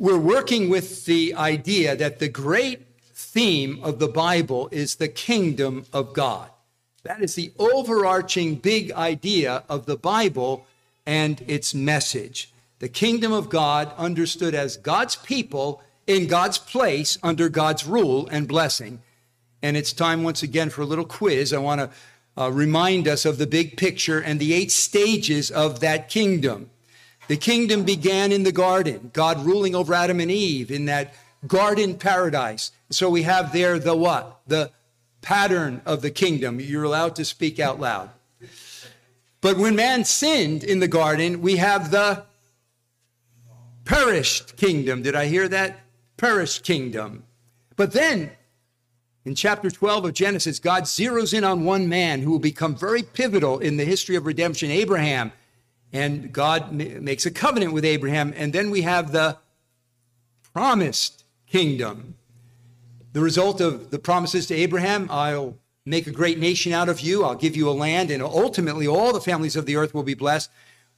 we're working with the idea that the great theme of the Bible is the kingdom of God. That is the overarching big idea of the Bible and its message. The kingdom of God, understood as God's people in God's place under God's rule and blessing. And it's time once again for a little quiz. I want to uh, remind us of the big picture and the eight stages of that kingdom. The kingdom began in the garden, God ruling over Adam and Eve in that garden paradise. So we have there the what? The pattern of the kingdom. You're allowed to speak out loud. But when man sinned in the garden, we have the perished kingdom. Did I hear that? Perished kingdom. But then in chapter 12 of Genesis, God zeroes in on one man who will become very pivotal in the history of redemption, Abraham. And God makes a covenant with Abraham. And then we have the promised kingdom. The result of the promises to Abraham I'll make a great nation out of you, I'll give you a land, and ultimately all the families of the earth will be blessed.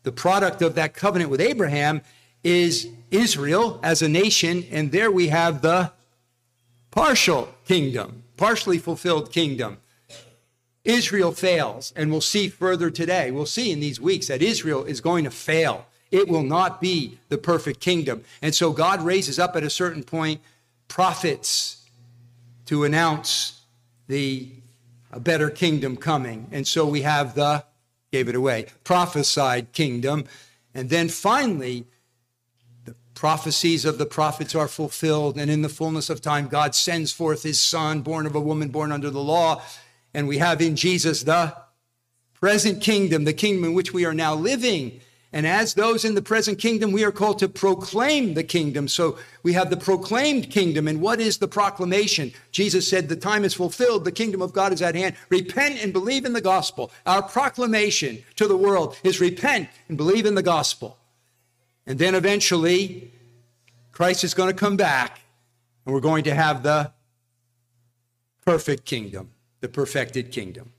The product of that covenant with Abraham is Israel as a nation, and there we have the partial kingdom, partially fulfilled kingdom. Israel fails, and we'll see further today. We'll see in these weeks that Israel is going to fail. It will not be the perfect kingdom. And so God raises up at a certain point prophets to announce the a better kingdom coming. And so we have the, gave it away, prophesied kingdom. And then finally, the prophecies of the prophets are fulfilled, and in the fullness of time, God sends forth his son, born of a woman, born under the law. And we have in Jesus the present kingdom, the kingdom in which we are now living. And as those in the present kingdom, we are called to proclaim the kingdom. So we have the proclaimed kingdom. And what is the proclamation? Jesus said, The time is fulfilled, the kingdom of God is at hand. Repent and believe in the gospel. Our proclamation to the world is repent and believe in the gospel. And then eventually, Christ is going to come back, and we're going to have the perfect kingdom, the perfected kingdom.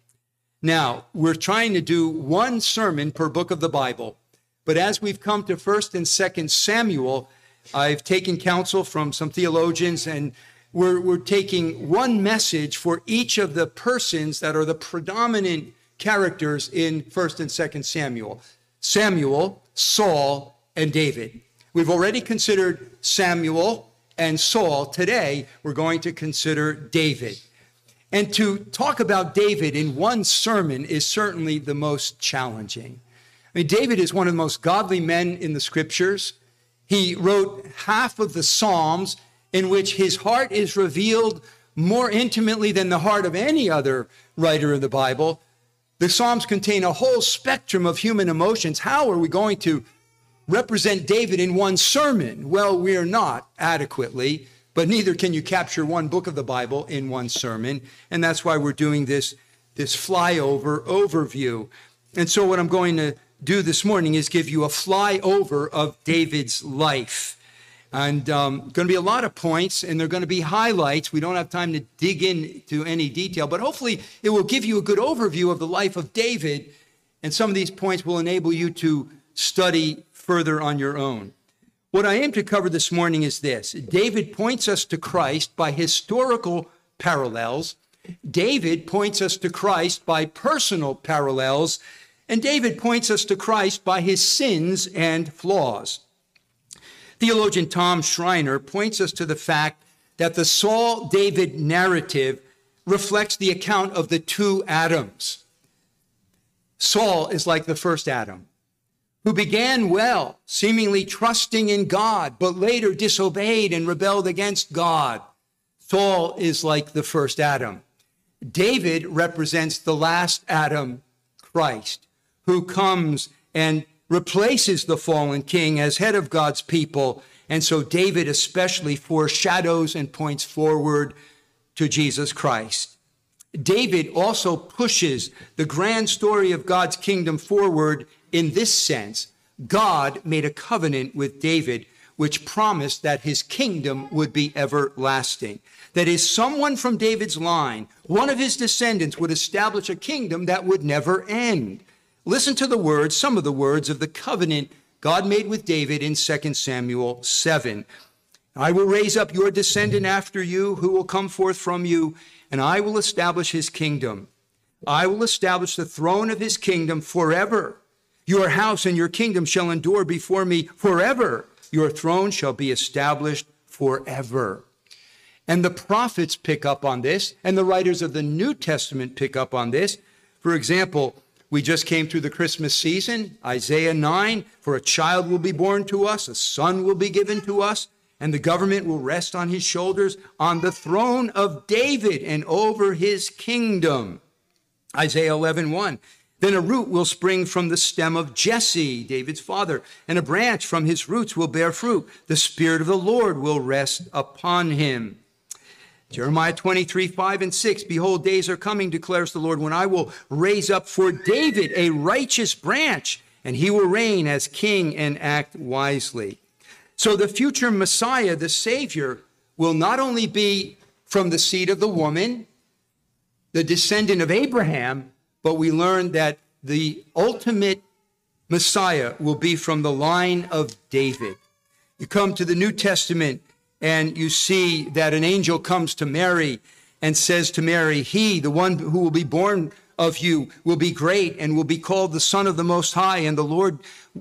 Now, we're trying to do one sermon per book of the Bible, but as we've come to 1st and 2nd Samuel, I've taken counsel from some theologians, and we're, we're taking one message for each of the persons that are the predominant characters in 1st and 2nd Samuel Samuel, Saul, and David. We've already considered Samuel and Saul. Today, we're going to consider David. And to talk about David in one sermon is certainly the most challenging. I mean, David is one of the most godly men in the scriptures. He wrote half of the Psalms in which his heart is revealed more intimately than the heart of any other writer of the Bible. The Psalms contain a whole spectrum of human emotions. How are we going to represent David in one sermon. Well, we are not adequately, but neither can you capture one book of the Bible in one sermon. And that's why we're doing this, this flyover overview. And so, what I'm going to do this morning is give you a flyover of David's life. And um, going to be a lot of points, and they're going to be highlights. We don't have time to dig into any detail, but hopefully it will give you a good overview of the life of David. And some of these points will enable you to study further on your own. What I aim to cover this morning is this David points us to Christ by historical parallels. David points us to Christ by personal parallels. And David points us to Christ by his sins and flaws. Theologian Tom Schreiner points us to the fact that the Saul David narrative reflects the account of the two Adams. Saul is like the first Adam who began well, seemingly trusting in God, but later disobeyed and rebelled against God. Saul is like the first Adam. David represents the last Adam, Christ, who comes and replaces the fallen king as head of God's people. And so David especially foreshadows and points forward to Jesus Christ. David also pushes the grand story of God's kingdom forward in this sense, God made a covenant with David which promised that his kingdom would be everlasting. That is, someone from David's line, one of his descendants, would establish a kingdom that would never end. Listen to the words, some of the words of the covenant God made with David in 2 Samuel 7. I will raise up your descendant after you, who will come forth from you, and I will establish his kingdom. I will establish the throne of his kingdom forever. Your house and your kingdom shall endure before me forever. Your throne shall be established forever. And the prophets pick up on this, and the writers of the New Testament pick up on this. For example, we just came through the Christmas season, Isaiah 9 For a child will be born to us, a son will be given to us, and the government will rest on his shoulders on the throne of David and over his kingdom. Isaiah 11 1. Then a root will spring from the stem of Jesse, David's father, and a branch from his roots will bear fruit. The Spirit of the Lord will rest upon him. Jeremiah 23, 5 and 6. Behold, days are coming, declares the Lord, when I will raise up for David a righteous branch, and he will reign as king and act wisely. So the future Messiah, the Savior, will not only be from the seed of the woman, the descendant of Abraham, but we learn that the ultimate Messiah will be from the line of David. You come to the New Testament, and you see that an angel comes to Mary and says to Mary, He, the one who will be born of you, will be great and will be called the Son of the Most High, and the Lord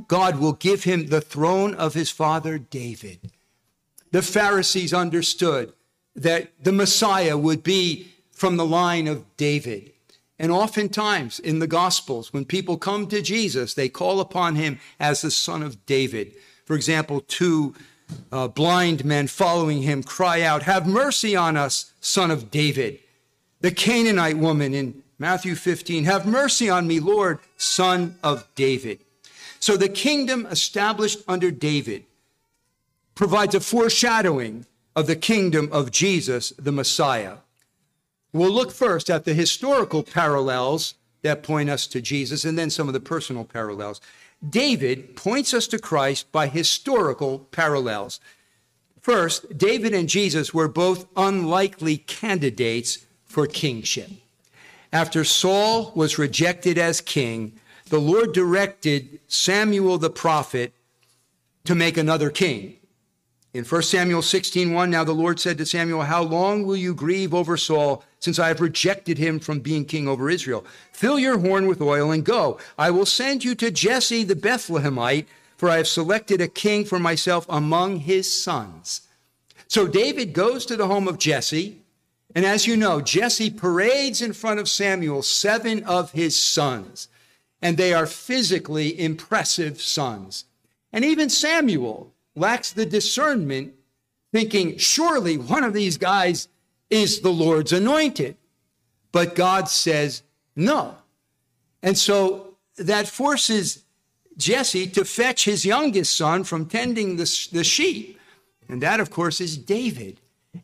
God will give him the throne of his father David. The Pharisees understood that the Messiah would be from the line of David. And oftentimes in the Gospels, when people come to Jesus, they call upon him as the Son of David. For example, two uh, blind men following him cry out, Have mercy on us, son of David. The Canaanite woman in Matthew 15, Have mercy on me, Lord, son of David. So the kingdom established under David provides a foreshadowing of the kingdom of Jesus, the Messiah. We'll look first at the historical parallels that point us to Jesus and then some of the personal parallels. David points us to Christ by historical parallels. First, David and Jesus were both unlikely candidates for kingship. After Saul was rejected as king, the Lord directed Samuel the prophet to make another king. In 1 Samuel 16:1, now the Lord said to Samuel, "How long will you grieve over Saul, since I have rejected him from being king over Israel? Fill your horn with oil and go. I will send you to Jesse the Bethlehemite, for I have selected a king for myself among his sons." So David goes to the home of Jesse, and as you know, Jesse parades in front of Samuel seven of his sons, and they are physically impressive sons. And even Samuel lacks the discernment, thinking, surely one of these guys is the Lord's anointed. But God says no. And so that forces Jesse to fetch his youngest son from tending the, the sheep. And that, of course, is David.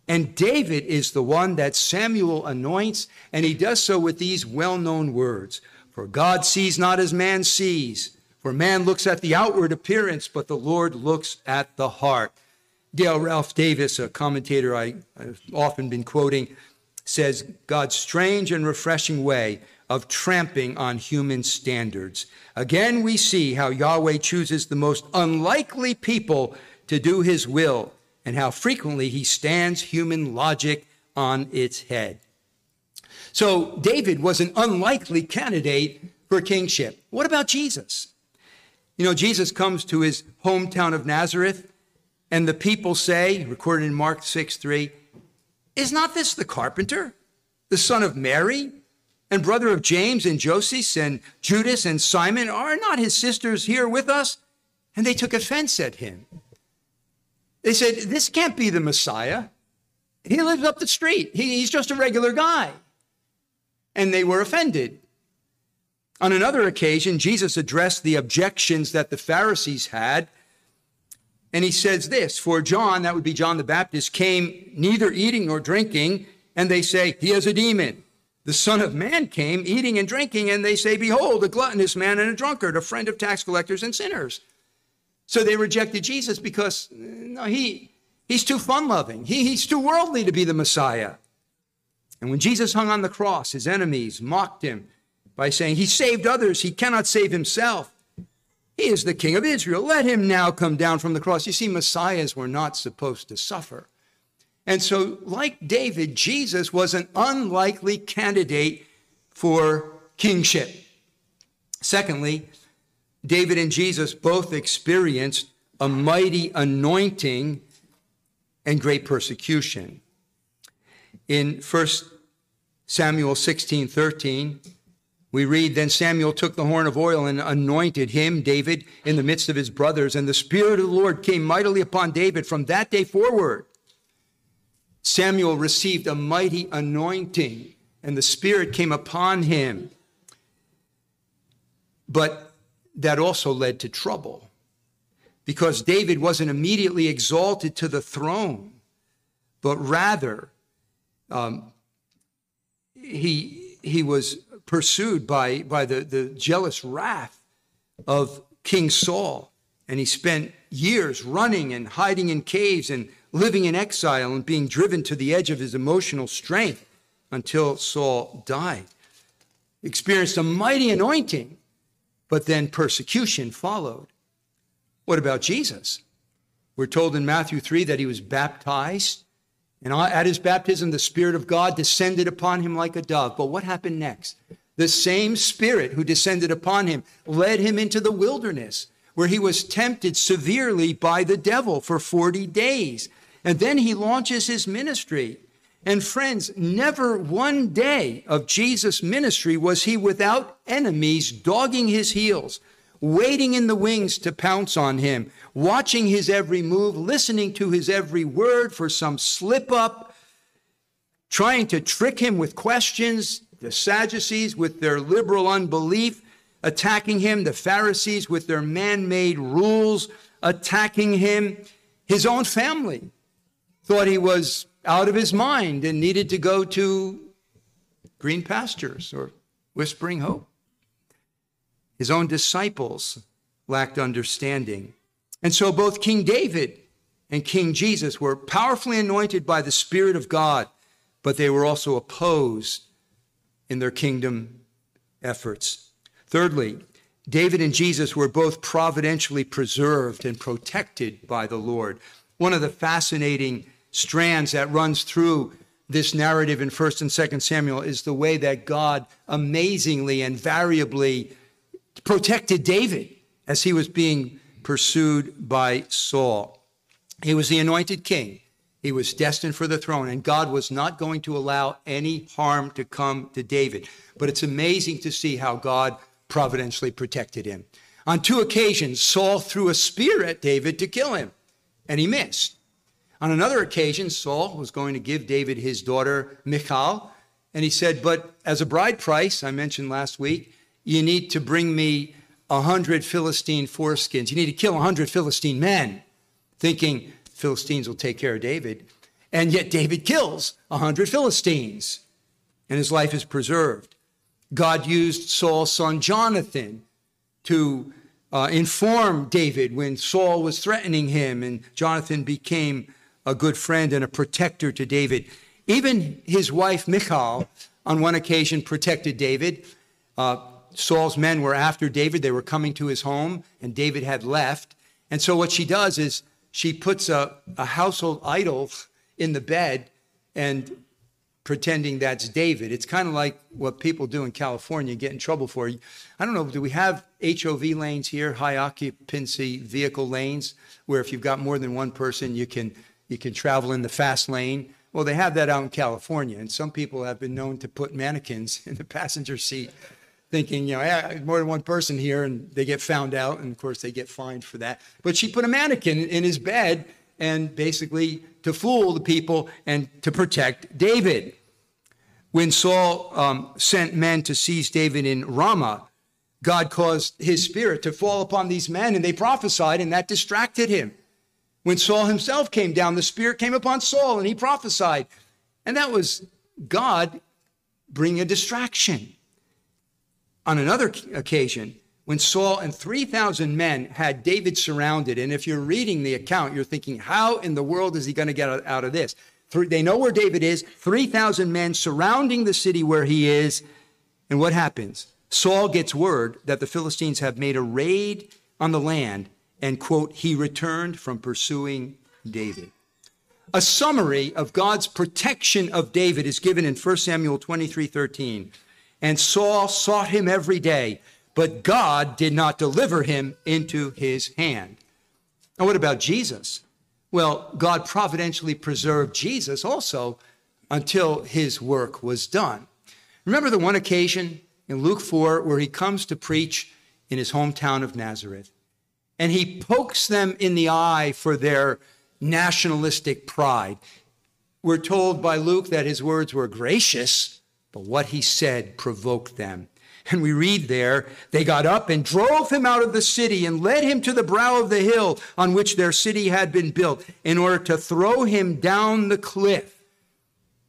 And David is the one that Samuel anoints, and he does so with these well known words For God sees not as man sees. For man looks at the outward appearance, but the Lord looks at the heart. Dale Ralph Davis, a commentator I, have often been quoting, says God's strange and refreshing way of tramping on human standards. Again, we see how Yahweh chooses the most unlikely people to do his will and how frequently he stands human logic on its head. So, David was an unlikely candidate for kingship. What about Jesus? You know, Jesus comes to his hometown of Nazareth, and the people say, recorded in Mark 6 3, Is not this the carpenter, the son of Mary, and brother of James and Joseph and Judas and Simon? Are not his sisters here with us? And they took offense at him. They said, This can't be the Messiah. He lives up the street, he, he's just a regular guy. And they were offended. On another occasion, Jesus addressed the objections that the Pharisees had. And he says this For John, that would be John the Baptist, came neither eating nor drinking, and they say, He has a demon. The Son of Man came eating and drinking, and they say, Behold, a gluttonous man and a drunkard, a friend of tax collectors and sinners. So they rejected Jesus because no, he, he's too fun loving, he, he's too worldly to be the Messiah. And when Jesus hung on the cross, his enemies mocked him by saying, He saved others, he cannot save himself. He is the king of Israel. Let him now come down from the cross. You see, messiahs were not supposed to suffer. And so, like David, Jesus was an unlikely candidate for kingship. Secondly, David and Jesus both experienced a mighty anointing and great persecution. In 1 Samuel 16 13, we read, Then Samuel took the horn of oil and anointed him, David, in the midst of his brothers, and the Spirit of the Lord came mightily upon David from that day forward. Samuel received a mighty anointing, and the Spirit came upon him. But that also led to trouble because David wasn't immediately exalted to the throne, but rather um, he, he was pursued by, by the, the jealous wrath of King Saul. And he spent years running and hiding in caves and living in exile and being driven to the edge of his emotional strength until Saul died. Experienced a mighty anointing, but then persecution followed. What about Jesus? We're told in Matthew 3 that he was baptized, and at his baptism, the Spirit of God descended upon him like a dove. But what happened next? The same Spirit who descended upon him led him into the wilderness, where he was tempted severely by the devil for 40 days. And then he launches his ministry. And friends, never one day of Jesus' ministry was he without enemies dogging his heels, waiting in the wings to pounce on him, watching his every move, listening to his every word for some slip up, trying to trick him with questions, the Sadducees with their liberal unbelief, attacking him, the Pharisees with their man made rules, attacking him, his own family thought he was out of his mind and needed to go to green pastures or whispering hope. His own disciples lacked understanding. And so both King David and King Jesus were powerfully anointed by the Spirit of God, but they were also opposed in their kingdom efforts. Thirdly, David and Jesus were both providentially preserved and protected by the Lord. One of the fascinating strands that runs through this narrative in 1st and 2nd Samuel is the way that God amazingly and variably protected David as he was being pursued by Saul. He was the anointed king. He was destined for the throne, and God was not going to allow any harm to come to David. But it's amazing to see how God providentially protected him. On two occasions, Saul threw a spear at David to kill him, and he missed. On another occasion, Saul was going to give David his daughter Michal, and he said, But as a bride price, I mentioned last week, you need to bring me a hundred Philistine foreskins. You need to kill a hundred Philistine men, thinking Philistines will take care of David. And yet David kills a hundred Philistines, and his life is preserved. God used Saul's son Jonathan to uh, inform David when Saul was threatening him, and Jonathan became a good friend and a protector to David. Even his wife, Michal, on one occasion protected David. Uh, Saul's men were after David. They were coming to his home, and David had left. And so, what she does is she puts a, a household idol in the bed and pretending that's David. It's kind of like what people do in California get in trouble for. I don't know, do we have HOV lanes here, high occupancy vehicle lanes, where if you've got more than one person, you can you can travel in the fast lane. Well, they have that out in California, and some people have been known to put mannequins in the passenger seat, thinking, you know, yeah, more than one person here, and they get found out, and of course they get fined for that. But she put a mannequin in his bed, and basically to fool the people and to protect David. When Saul um, sent men to seize David in Ramah, God caused his spirit to fall upon these men, and they prophesied, and that distracted him. When Saul himself came down, the Spirit came upon Saul and he prophesied. And that was God bringing a distraction. On another occasion, when Saul and 3,000 men had David surrounded, and if you're reading the account, you're thinking, how in the world is he going to get out of this? They know where David is, 3,000 men surrounding the city where he is. And what happens? Saul gets word that the Philistines have made a raid on the land, and quote, he returned from pursuing David. A summary of God's protection of David is given in 1 Samuel 23 13. And Saul sought him every day, but God did not deliver him into his hand. Now, what about Jesus? Well, God providentially preserved Jesus also until his work was done. Remember the one occasion in Luke 4 where he comes to preach in his hometown of Nazareth, and he pokes them in the eye for their nationalistic pride. We're told by Luke that his words were gracious, but what he said provoked them. And we read there, they got up and drove him out of the city and led him to the brow of the hill on which their city had been built in order to throw him down the cliff.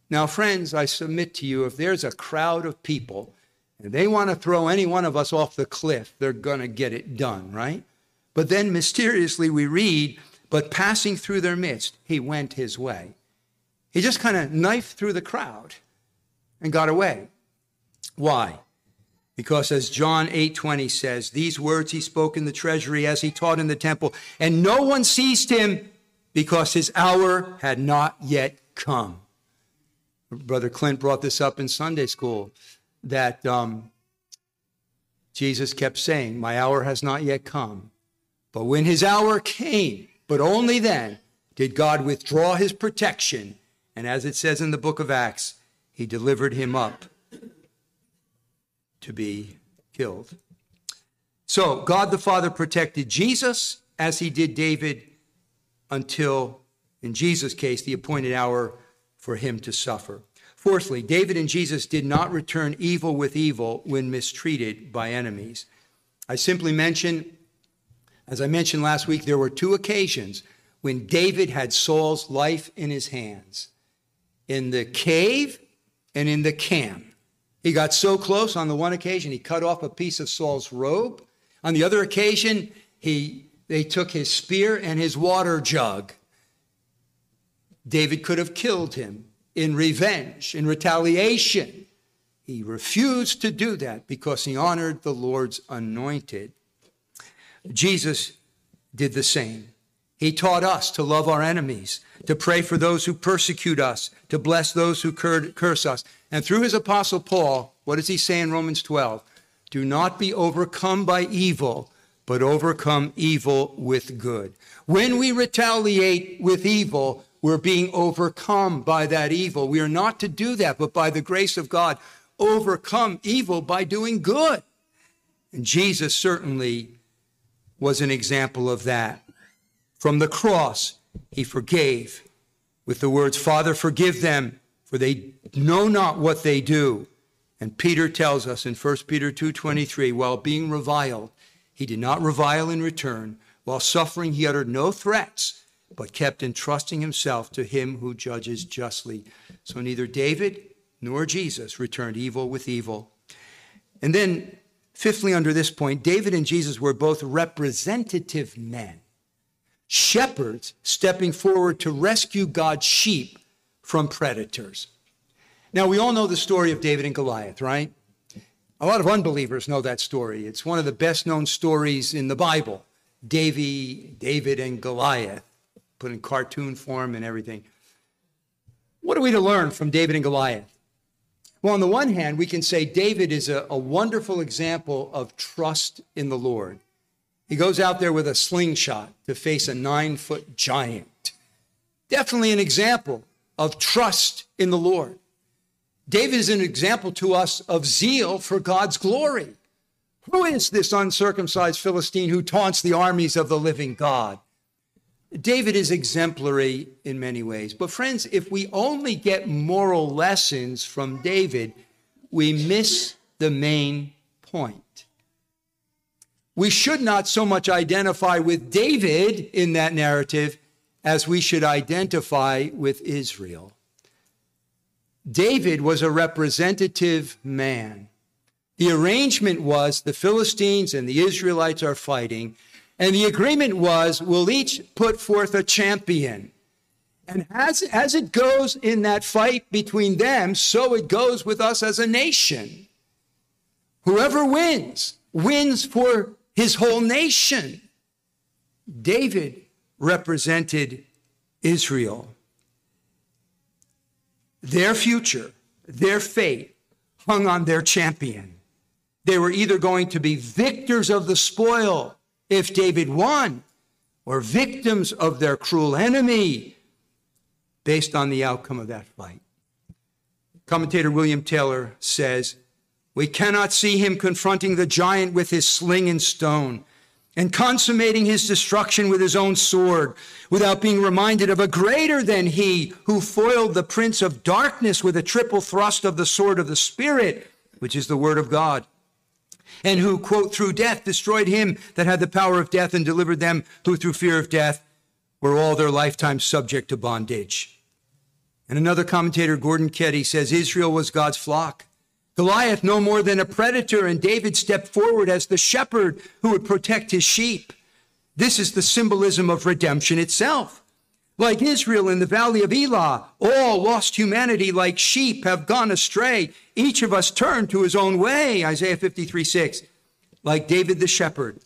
Now, friends, I submit to you, if there's a crowd of people and they want to throw any one of us off the cliff, they're going to get it done, right? But then mysteriously we read but passing through their midst, he went his way. He just kind of knifed through the crowd and got away. Why? Because as John 8:20 says, these words he spoke in the treasury as he taught in the temple, and no one seized him because his hour had not yet come. Brother Clint brought this up in Sunday school that um, Jesus kept saying, My hour has not yet come. But when his hour came, but only then did God withdraw his protection. And as it says in the book of Acts, he delivered him up to be killed. So God the Father protected Jesus as he did David until, in Jesus' case, the appointed hour for him to suffer. Fourthly, David and Jesus did not return evil with evil when mistreated by enemies. I simply mention as I mentioned last week, there were two occasions when David had Saul's life in his hands in the cave and in the camp. He got so close on the one occasion, he cut off a piece of Saul's robe. On the other occasion, he, they took his spear and his water jug. David could have killed him in revenge, in retaliation. He refused to do that because he honored the Lord's anointed. Jesus did the same. He taught us to love our enemies, to pray for those who persecute us, to bless those who curse us. And through his apostle Paul, what does he say in Romans 12? Do not be overcome by evil, but overcome evil with good. When we retaliate with evil, we're being overcome by that evil. We are not to do that, but by the grace of God, overcome evil by doing good. And Jesus certainly was an example of that. From the cross, he forgave with the words, Father, forgive them, for they know not what they do. And Peter tells us in 1 Peter 2:23, while being reviled, he did not revile in return. While suffering, he uttered no threats, but kept entrusting himself to him who judges justly. So neither David nor Jesus returned evil with evil. And then Fifthly, under this point, David and Jesus were both representative men, shepherds stepping forward to rescue God's sheep from predators. Now, we all know the story of David and Goliath, right? A lot of unbelievers know that story. It's one of the best known stories in the Bible. Davy, David and Goliath, put in cartoon form and everything. What are we to learn from David and Goliath? Well, on the one hand, we can say David is a, a, wonderful example of trust in the Lord. He goes out there with a slingshot to face a nine foot giant. Definitely an example of trust in the Lord. David is an example to us of zeal for God's glory. Who is this uncircumcised Philistine who taunts the armies of the living God? David is exemplary in many ways. But, friends, if we only get moral lessons from David, we miss the main point. We should not so much identify with David in that narrative as we should identify with Israel. David was a representative man. The arrangement was the Philistines and the Israelites are fighting. And the agreement was we'll each put forth a champion. And as, as it goes in that fight between them, so it goes with us as a nation. Whoever wins, wins for his whole nation. David represented Israel. Their future, their fate hung on their champion. They were either going to be victors of the spoil if David won, or victims of their cruel enemy based on the outcome of that fight. Commentator William Taylor says, We cannot see him confronting the giant with his sling and stone and consummating his destruction with his own sword without being reminded of a greater than he who foiled the prince of darkness with a triple thrust of the sword of the Spirit, which is the word of God and who, quote, through death destroyed him that had the power of death and delivered them who, through fear of death, were all their lifetime subject to bondage. And another commentator, Gordon Keddie, says Israel was God's flock. Goliath no more than a predator, and David stepped forward as the shepherd who would protect his sheep. This is the symbolism of redemption itself. Like Israel in the valley of Elah, all lost humanity like sheep have gone astray. Each of us turned to his own way, Isaiah 53 6. Like David the shepherd,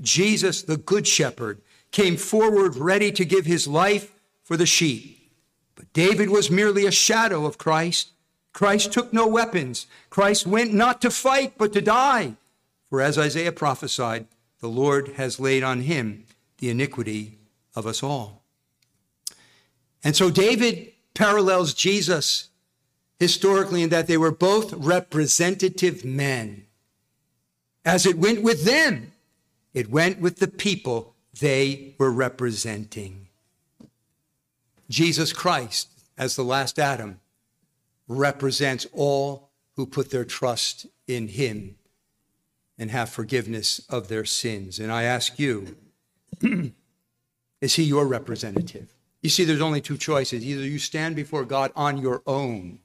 Jesus the good shepherd came forward ready to give his life for the sheep. But David was merely a shadow of Christ. Christ took no weapons. Christ went not to fight, but to die. For as Isaiah prophesied, the Lord has laid on him the iniquity of us all. And so David parallels Jesus historically in that they were both representative men. As it went with them, it went with the people they were representing. Jesus Christ, as the last Adam, represents all who put their trust in him and have forgiveness of their sins. And I ask you, is he your representative? You see, there's only two choices. Either you stand before God on your own,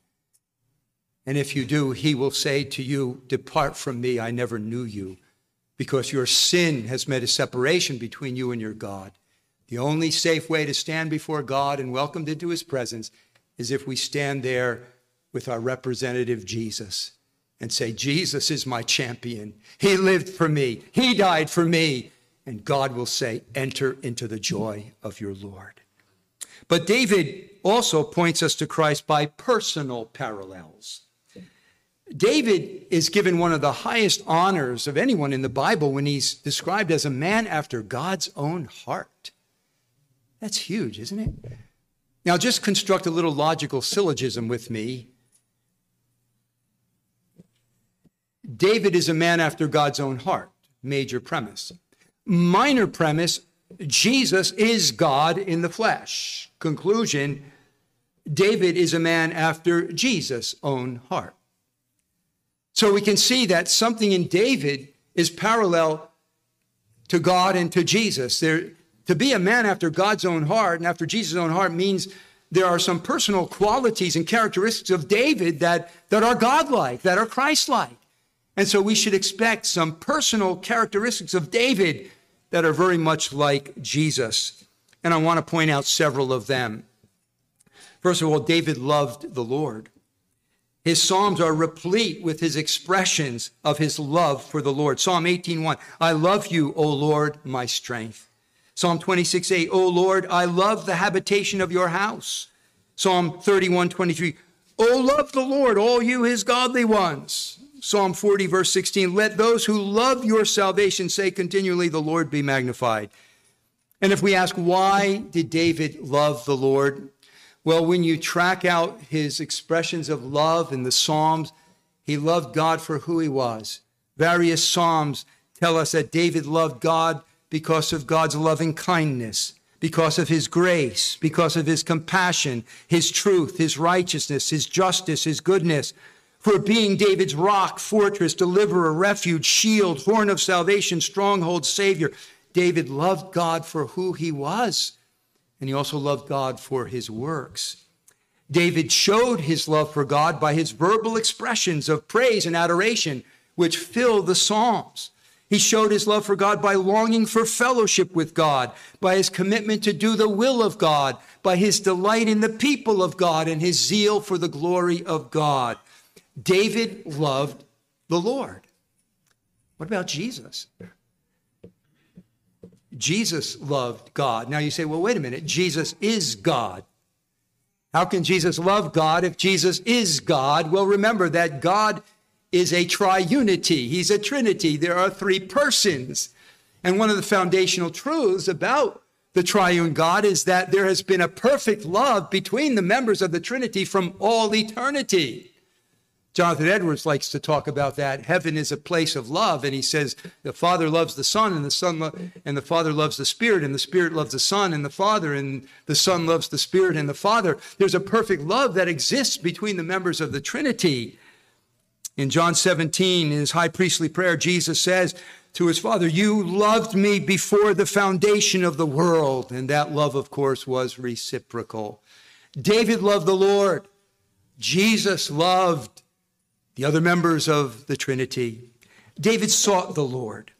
and if you do, he will say to you, Depart from me, I never knew you, because your sin has made a separation between you and your God. The only safe way to stand before God and welcomed into his presence is if we stand there with our representative Jesus and say, Jesus is my champion. He lived for me, He died for me. And God will say, Enter into the joy of your Lord. But David also points us to Christ by personal parallels. David is given one of the highest honors of anyone in the Bible when he's described as a man after God's own heart. That's huge, isn't it? Now, just construct a little logical syllogism with me. David is a man after God's own heart, major premise. Minor premise Jesus is God in the flesh. Conclusion David is a man after Jesus' own heart. So we can see that something in David is parallel to God and to Jesus. There, to be a man after God's own heart and after Jesus' own heart means there are some personal qualities and characteristics of David that, that are godlike, that are Christ-like. And so we should expect some personal characteristics of David that are very much like Jesus. And I want to point out several of them. First of all, David loved the Lord. His Psalms are replete with his expressions of his love for the Lord. Psalm 18:1, I love you, O Lord, my strength. Psalm 26:8, O Lord, I love the habitation of your house. Psalm 31:23, O love the Lord, all you his godly ones. Psalm 40, verse 16 Let those who love your salvation say continually, The Lord be magnified. And if we ask, why did David love the Lord? Well, when you track out his expressions of love in the Psalms, he loved God for who he was. Various Psalms tell us that David loved God because of God's loving kindness, because of his grace, because of his compassion, his truth, his righteousness, his justice, his goodness for being David's rock, fortress, deliverer, refuge, shield, horn of salvation, stronghold, savior. David loved God for who he was, and he also loved God for his works. David showed his love for God by his verbal expressions of praise and adoration, which fill the Psalms. He showed his love for God by longing for fellowship with God, by his commitment to do the will of God, by his delight in the people of God, and his zeal for the glory of God. David loved the Lord. What about Jesus? Jesus loved God. Now you say, well, wait a minute. Jesus is God. How can Jesus love God if Jesus is God? Well, remember that God is a triunity, He's a trinity. There are three persons. And one of the foundational truths about the triune God is that there has been a perfect love between the members of the Trinity from all eternity. Jonathan Edwards likes to talk about that. Heaven is a place of love, and he says the Father loves the Son, and the Son lo- and the Father loves the Spirit, and the Spirit loves the Son and the Father, and the Son loves the Spirit and the Father. There's a perfect love that exists between the members of the Trinity. In John 17, in his high priestly prayer, Jesus says to his Father, "You loved me before the foundation of the world," and that love, of course, was reciprocal. David loved the Lord. Jesus loved the other members of the Trinity. David sought the Lord.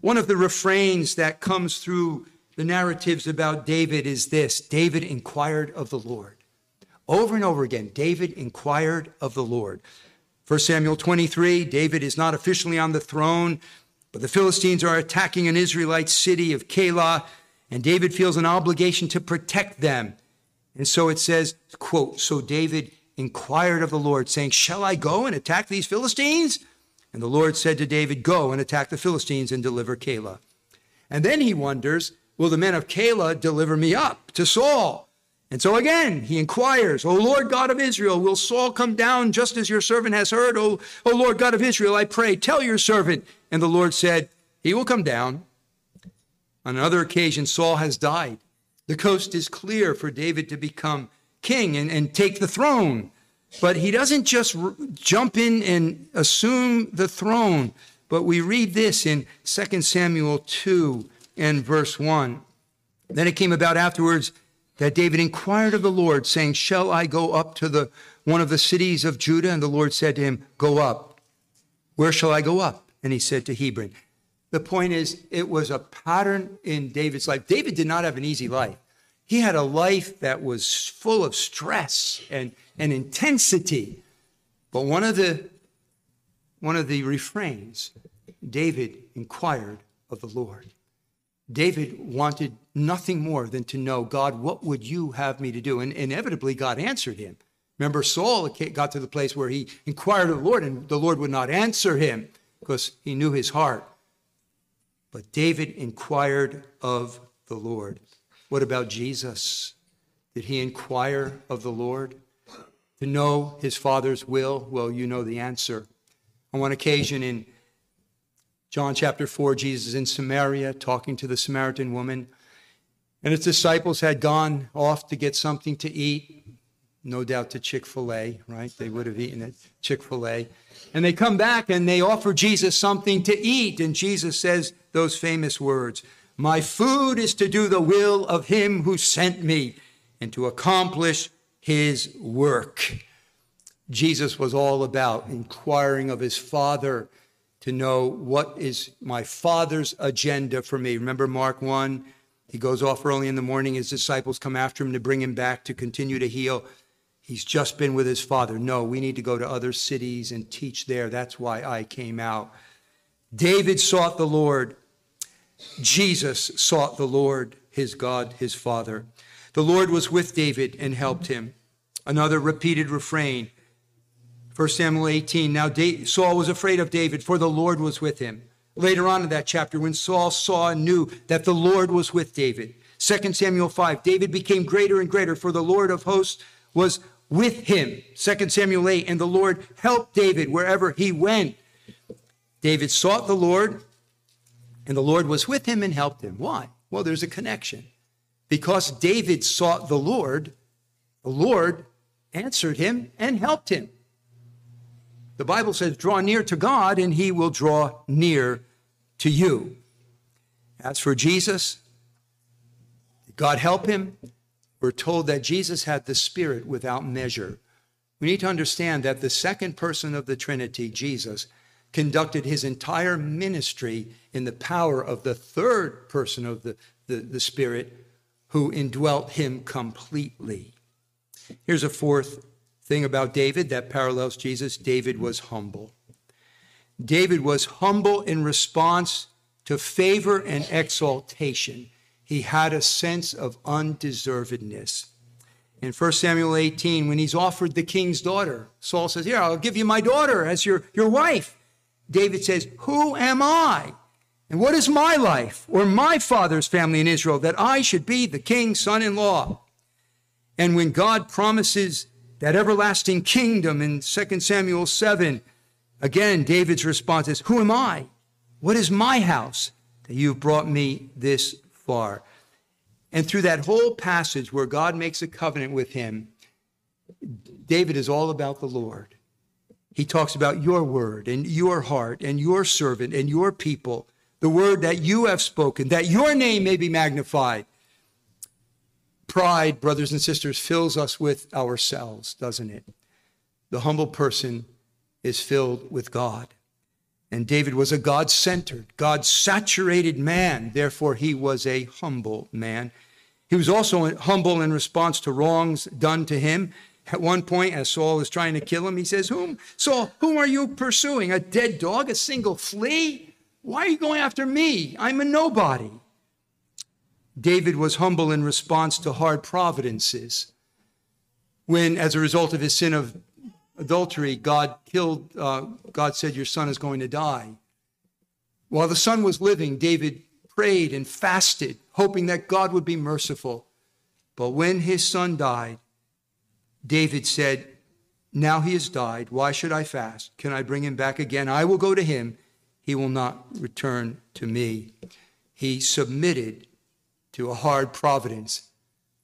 One of the refrains that comes through the narratives about David is this David inquired of the Lord. Over and over again, David inquired of the Lord. 1 Samuel 23, David is not officially on the throne, but the Philistines are attacking an Israelite city of Keilah, and David feels an obligation to protect them. And so it says, quote, so David inquired of the Lord, saying, Shall I go and attack these Philistines? And the Lord said to David, Go and attack the Philistines and deliver Keilah. And then he wonders, Will the men of Keilah deliver me up to Saul? And so again, he inquires, O Lord God of Israel, will Saul come down just as your servant has heard? O, o Lord God of Israel, I pray, tell your servant. And the Lord said, He will come down. On another occasion, Saul has died. The coast is clear for David to become king and, and take the throne. But he doesn't just r- jump in and assume the throne. But we read this in 2 Samuel 2 and verse 1. Then it came about afterwards that David inquired of the Lord, saying, Shall I go up to the one of the cities of Judah? And the Lord said to him, Go up. Where shall I go up? And he said to Hebron. The point is, it was a pattern in David's life. David did not have an easy life. He had a life that was full of stress and, and intensity. But one of the one of the refrains, David inquired of the Lord. David wanted nothing more than to know, God, what would you have me to do? And inevitably, God answered him. Remember, Saul got to the place where he inquired of the Lord, and the Lord would not answer him because he knew his heart. But David inquired of the Lord. What about Jesus? Did he inquire of the Lord to know his Father's will? Well, you know the answer. On one occasion in John chapter 4, Jesus in Samaria talking to the Samaritan woman, and his disciples had gone off to get something to eat, no doubt to Chick fil A, right? They would have eaten at Chick fil A. And they come back and they offer Jesus something to eat, and Jesus says those famous words my food is to do the will of him who sent me and to accomplish his work. Jesus was all about inquiring of his Father to know what is my Father's agenda for me. Remember Mark 1? He goes off early in the morning. His disciples come after him to bring him back to continue to heal. He's just been with his Father. No, we need to go to other cities and teach there. That's why I came out. David sought the Lord Jesus sought the Lord, his God, his Father. The Lord was with David and helped him. Another repeated refrain. 1 Samuel 18. Now Saul was afraid of David, for the Lord was with him. Later on in that chapter, when Saul saw and knew that the Lord was with David. 2 Samuel 5. David became greater and greater, for the Lord of hosts was with him. 2 Samuel 8. And the Lord helped David wherever he went. David sought the Lord and the Lord was with him and helped him. Why? Well, there's a connection. Because David sought the Lord, the Lord answered him and helped him. The Bible says, draw near to God and he will draw near to you. As for Jesus, God help him. We're told that Jesus had the Spirit without measure. We need to understand that the second person of the Trinity, Jesus, conducted his entire ministry in the power of the third person of the, the, the Spirit who indwelt him completely. Here's a fourth thing about David that parallels Jesus David was humble. David was humble in response to favor and exaltation. He had a sense of undeservedness. In 1 Samuel 18, when he's offered the king's daughter, Saul says, Here, I'll give you my daughter as your, your wife. David says, Who am I? And what is my life or my father's family in Israel that I should be the king's son in law? And when God promises that everlasting kingdom in 2 Samuel 7, again, David's response is, Who am I? What is my house that you've brought me this far? And through that whole passage where God makes a covenant with him, David is all about the Lord. He talks about your word and your heart and your servant and your people, the word that you have spoken, that your name may be magnified. Pride, brothers and sisters, fills us with ourselves, doesn't it? The humble person is filled with God. And David was a God centered, God saturated man. Therefore, he was a humble man. He was also humble in response to wrongs done to him. At one point, as Saul is trying to kill him, he says, Whom, Saul, whom are you pursuing? A dead dog? A single flea? Why are you going after me? I'm a nobody. David was humble in response to hard providences. When, as a result of his sin of adultery, God killed, uh, God said, Your son is going to die. While the son was living, David prayed and fasted, hoping that God would be merciful. But when his son died, David said, Now he has died. Why should I fast? Can I bring him back again? I will go to him. He will not return to me. He submitted to a hard providence.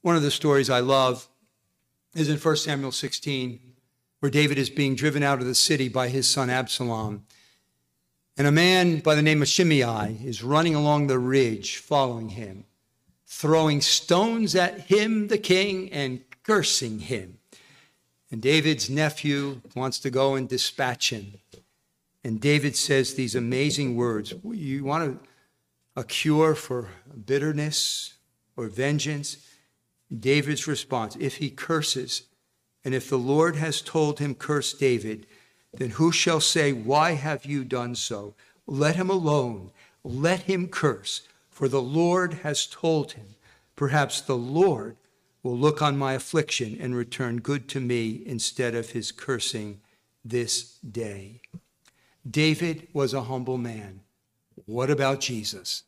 One of the stories I love is in 1 Samuel 16, where David is being driven out of the city by his son Absalom. And a man by the name of Shimei is running along the ridge following him, throwing stones at him, the king, and cursing him. And David's nephew wants to go and dispatch him. And David says these amazing words You want a, a cure for bitterness or vengeance? David's response if he curses, and if the Lord has told him, curse David, then who shall say, Why have you done so? Let him alone. Let him curse, for the Lord has told him. Perhaps the Lord will look on my affliction and return good to me instead of his cursing this day. David was a humble man. What about Jesus?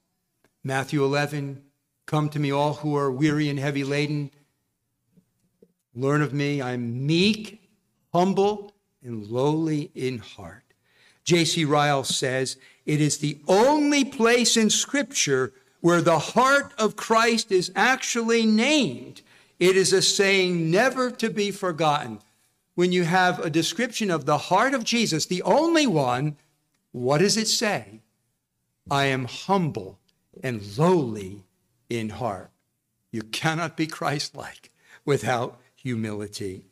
Matthew 11 Come to me, all who are weary and heavy laden. Learn of me. I'm meek, humble, and lowly in heart. J.C. Ryle says, It is the only place in Scripture where the heart of Christ is actually named. It is a saying never to be forgotten. When you have a description of the heart of Jesus, the only one, what does it say? I am humble and lowly in heart. You cannot be Christ like without humility.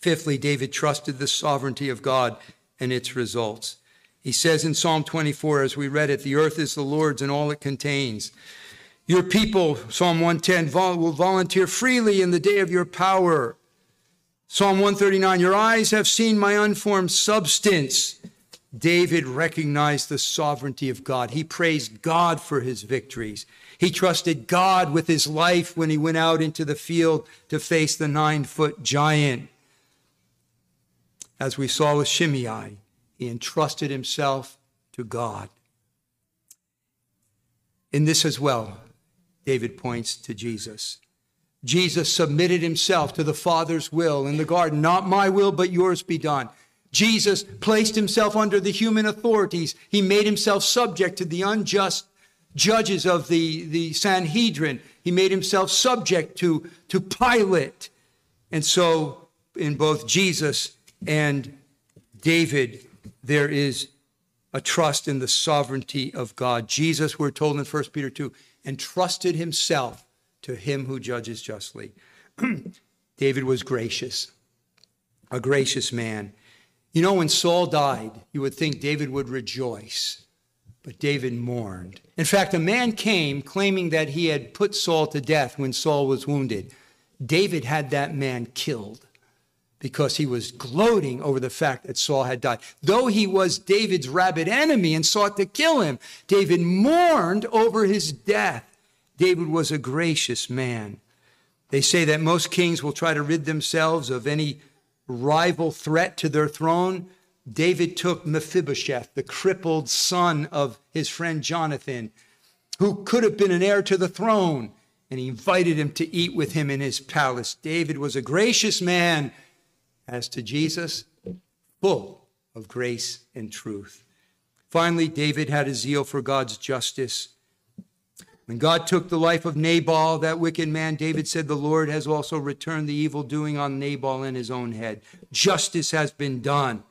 Fifthly, David trusted the sovereignty of God and its results. He says in Psalm 24, as we read it, the earth is the Lord's and all it contains. Your people, Psalm 110, will volunteer freely in the day of your power. Psalm 139, your eyes have seen my unformed substance. David recognized the sovereignty of God. He praised God for his victories. He trusted God with his life when he went out into the field to face the nine foot giant. As we saw with Shimei, he entrusted himself to God. In this as well, David points to Jesus. Jesus submitted himself to the Father's will in the garden. Not my will, but yours be done. Jesus placed himself under the human authorities. He made himself subject to the unjust judges of the, the Sanhedrin. He made himself subject to, to Pilate. And so, in both Jesus and David, there is a trust in the sovereignty of God. Jesus, we're told in 1 Peter 2, entrusted himself to him who judges justly. David was gracious, a gracious man. You know, when Saul died, you would think David would rejoice, but David mourned. In fact, a man came claiming that he had put Saul to death when Saul was wounded. David had that man killed because he was gloating over the fact that Saul had died. Though he was David's rabid enemy and sought to kill him, David mourned over his death. David was a gracious man. They say that most kings will try to rid themselves of any rival threat to their throne. David took Mephibosheth, the crippled son of his friend Jonathan, who could have been an heir to the throne, and he invited him to eat with him in his palace. David was a gracious man. As to Jesus, full of grace and truth. Finally, David had a zeal for God's justice. When God took the life of Nabal, that wicked man, David said, The Lord has also returned the evil doing on Nabal in his own head. Justice has been done.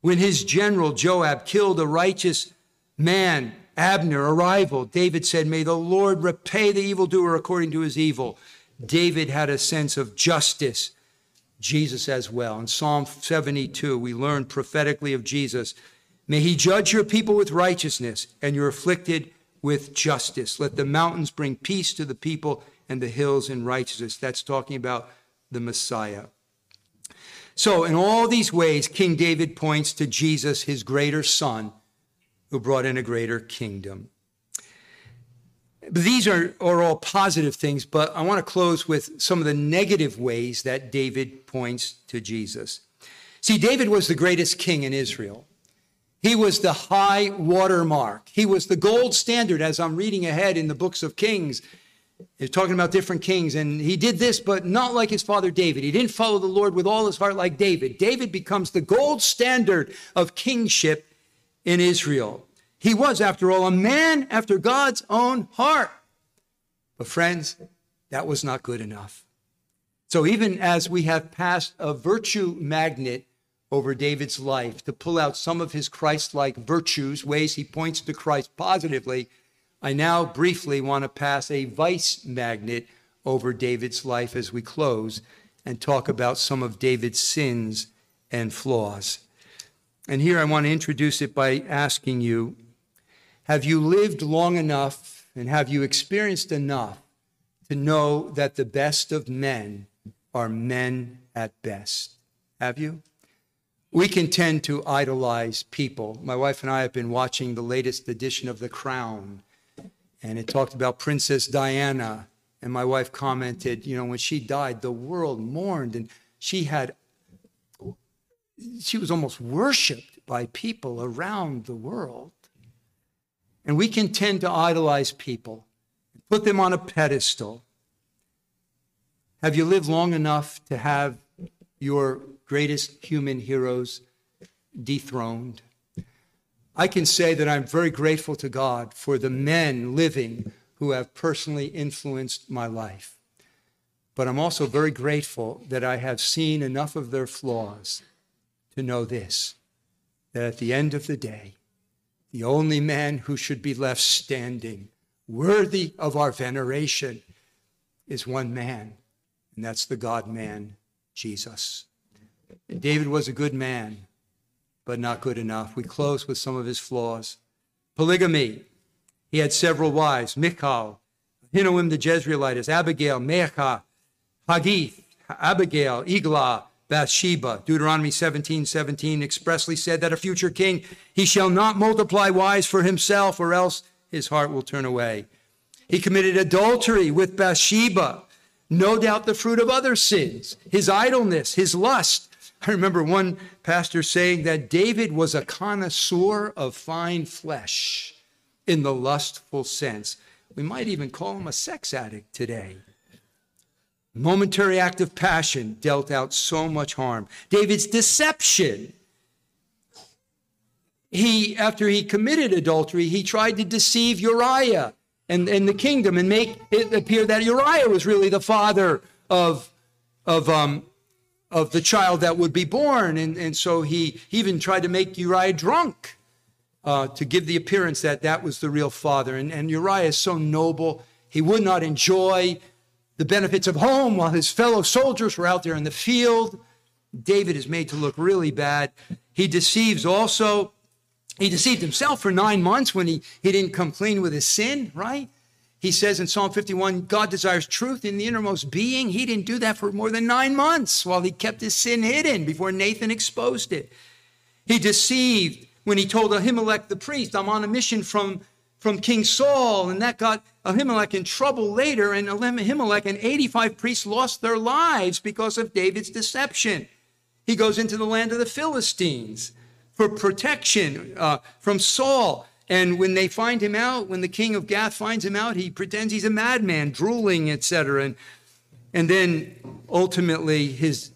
When his general Joab killed a righteous man, Abner, a rival, David said, May the Lord repay the evildoer according to his evil. David had a sense of justice. Jesus as well. In Psalm 72, we learn prophetically of Jesus. May he judge your people with righteousness and your afflicted with justice. Let the mountains bring peace to the people and the hills in righteousness. That's talking about the Messiah. So, in all these ways, King David points to Jesus, his greater son, who brought in a greater kingdom. These are, are all positive things, but I want to close with some of the negative ways that David points to Jesus. See, David was the greatest king in Israel. He was the high watermark. He was the gold standard as I'm reading ahead in the books of Kings. They're talking about different kings, and he did this, but not like his father David. He didn't follow the Lord with all his heart like David. David becomes the gold standard of kingship in Israel. He was, after all, a man after God's own heart. But, friends, that was not good enough. So, even as we have passed a virtue magnet over David's life to pull out some of his Christ like virtues, ways he points to Christ positively, I now briefly want to pass a vice magnet over David's life as we close and talk about some of David's sins and flaws. And here I want to introduce it by asking you Have you lived long enough and have you experienced enough to know that the best of men are men at best? Have you? we can tend to idolize people. My wife and I have been watching the latest edition of The Crown, and it talked about Princess Diana. And my wife commented, you know, when she died, the world mourned, and she had, she was almost worshiped by people around the world. And we can tend to idolize people, put them on a pedestal. Have you lived long enough to have your greatest human heroes dethroned. I can say that I'm very grateful to God for the men living who have personally influenced my life. But I'm also very grateful that I have seen enough of their flaws to know this that at the end of the day, the only man who should be left standing, worthy of our veneration, is one man, and that's the God man, Jesus. David was a good man, but not good enough. We close with some of his flaws. Polygamy. He had several wives Michal, Ahinoam the Jezreelitess, Abigail, Maachah, Hagith, Abigail, Eglah, Bathsheba. Deuteronomy 17 17 expressly said that a future king, he shall not multiply wives for himself, or else his heart will turn away. He committed adultery with Bathsheba, no doubt the fruit of other sins, his idleness, his lust, I remember one pastor saying that David was a connoisseur of fine flesh in the lustful sense. We might even call him a sex addict today. Momentary act of passion dealt out so much harm. David's deception. He, after he committed adultery, he tried to deceive Uriah and, and the kingdom and make it appear that Uriah was really the father of, of um, of the child that would be born. And, and so he, he even tried to make Uriah drunk uh, to give the appearance that that was the real father. And, and Uriah is so noble, he would not enjoy the benefits of home while his fellow soldiers were out there in the field. David is made to look really bad. He deceives also, he deceived himself for nine months when he, he didn't come clean with his sin, right? he says in Psalm 51 God desires truth in the innermost being. He didn't do that for more than nine months while he kept his sin hidden before Nathan exposed it. He deceived when he told Ahimelech the priest, I'm on a mission from, from King Saul, and that got Ahimelech in trouble later, and Ahimelech and 85 priests lost their lives because of David's deception. He goes into the land of the Philistines for protection uh, from Saul. And when they find him out, when the king of Gath finds him out, he pretends he's a madman, drooling, etc. And, and then ultimately his,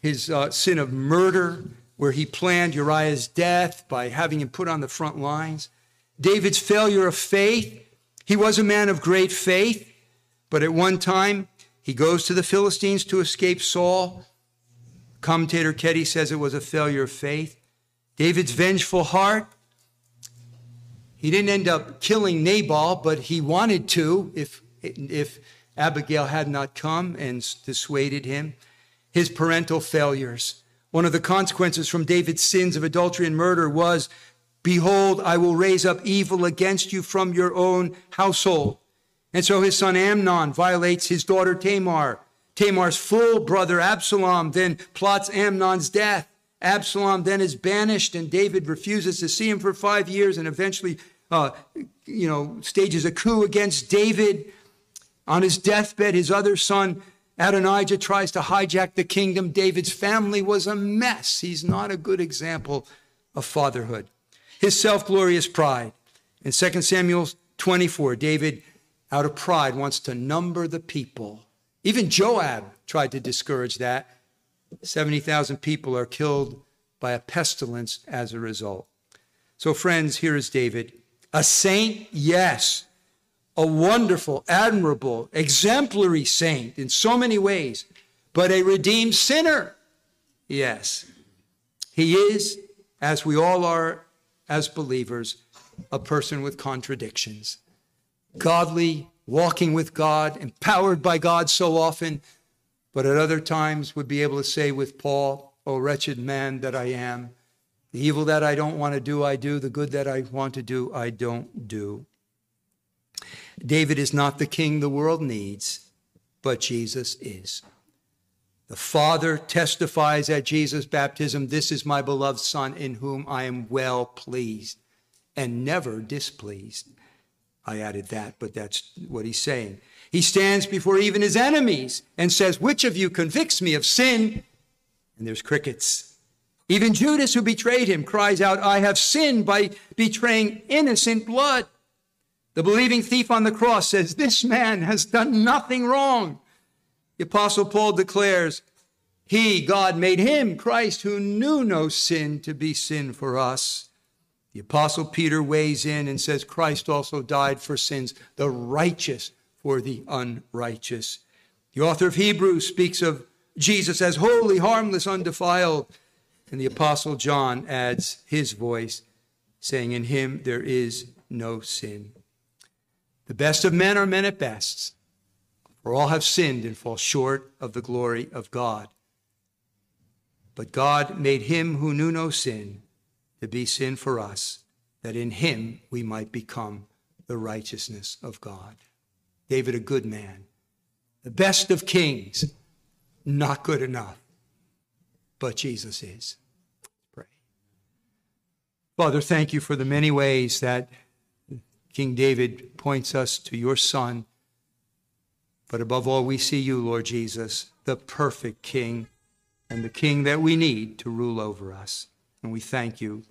his uh, sin of murder, where he planned Uriah's death by having him put on the front lines. David's failure of faith. He was a man of great faith, but at one time he goes to the Philistines to escape Saul. Commentator Ketty says it was a failure of faith. David's vengeful heart. He didn't end up killing Nabal, but he wanted to if, if Abigail had not come and dissuaded him. His parental failures. One of the consequences from David's sins of adultery and murder was Behold, I will raise up evil against you from your own household. And so his son Amnon violates his daughter Tamar. Tamar's full brother Absalom then plots Amnon's death. Absalom then is banished, and David refuses to see him for five years and eventually, uh, you know, stages a coup against David. On his deathbed, his other son, Adonijah, tries to hijack the kingdom. David's family was a mess. He's not a good example of fatherhood. His self glorious pride. In 2 Samuel 24, David, out of pride, wants to number the people. Even Joab tried to discourage that. 70,000 people are killed by a pestilence as a result. So, friends, here is David. A saint, yes. A wonderful, admirable, exemplary saint in so many ways, but a redeemed sinner, yes. He is, as we all are as believers, a person with contradictions. Godly, walking with God, empowered by God so often, but at other times would be able to say with Paul, O wretched man that I am, the evil that I don't want to do, I do. The good that I want to do, I don't do. David is not the king the world needs, but Jesus is. The Father testifies at Jesus' baptism, This is my beloved Son in whom I am well pleased and never displeased. I added that, but that's what he's saying. He stands before even his enemies and says, Which of you convicts me of sin? And there's crickets. Even Judas, who betrayed him, cries out, I have sinned by betraying innocent blood. The believing thief on the cross says, This man has done nothing wrong. The Apostle Paul declares, He, God, made him, Christ, who knew no sin, to be sin for us. The Apostle Peter weighs in and says, Christ also died for sins, the righteous for the unrighteous. The author of Hebrews speaks of Jesus as holy, harmless, undefiled. And the Apostle John adds his voice, saying, In him there is no sin. The best of men are men at best, for all have sinned and fall short of the glory of God. But God made him who knew no sin to be sin for us, that in him we might become the righteousness of God. David, a good man, the best of kings, not good enough, but Jesus is. Pray. Father, thank you for the many ways that King David points us to your Son. But above all, we see you, Lord Jesus, the perfect King and the King that we need to rule over us. And we thank you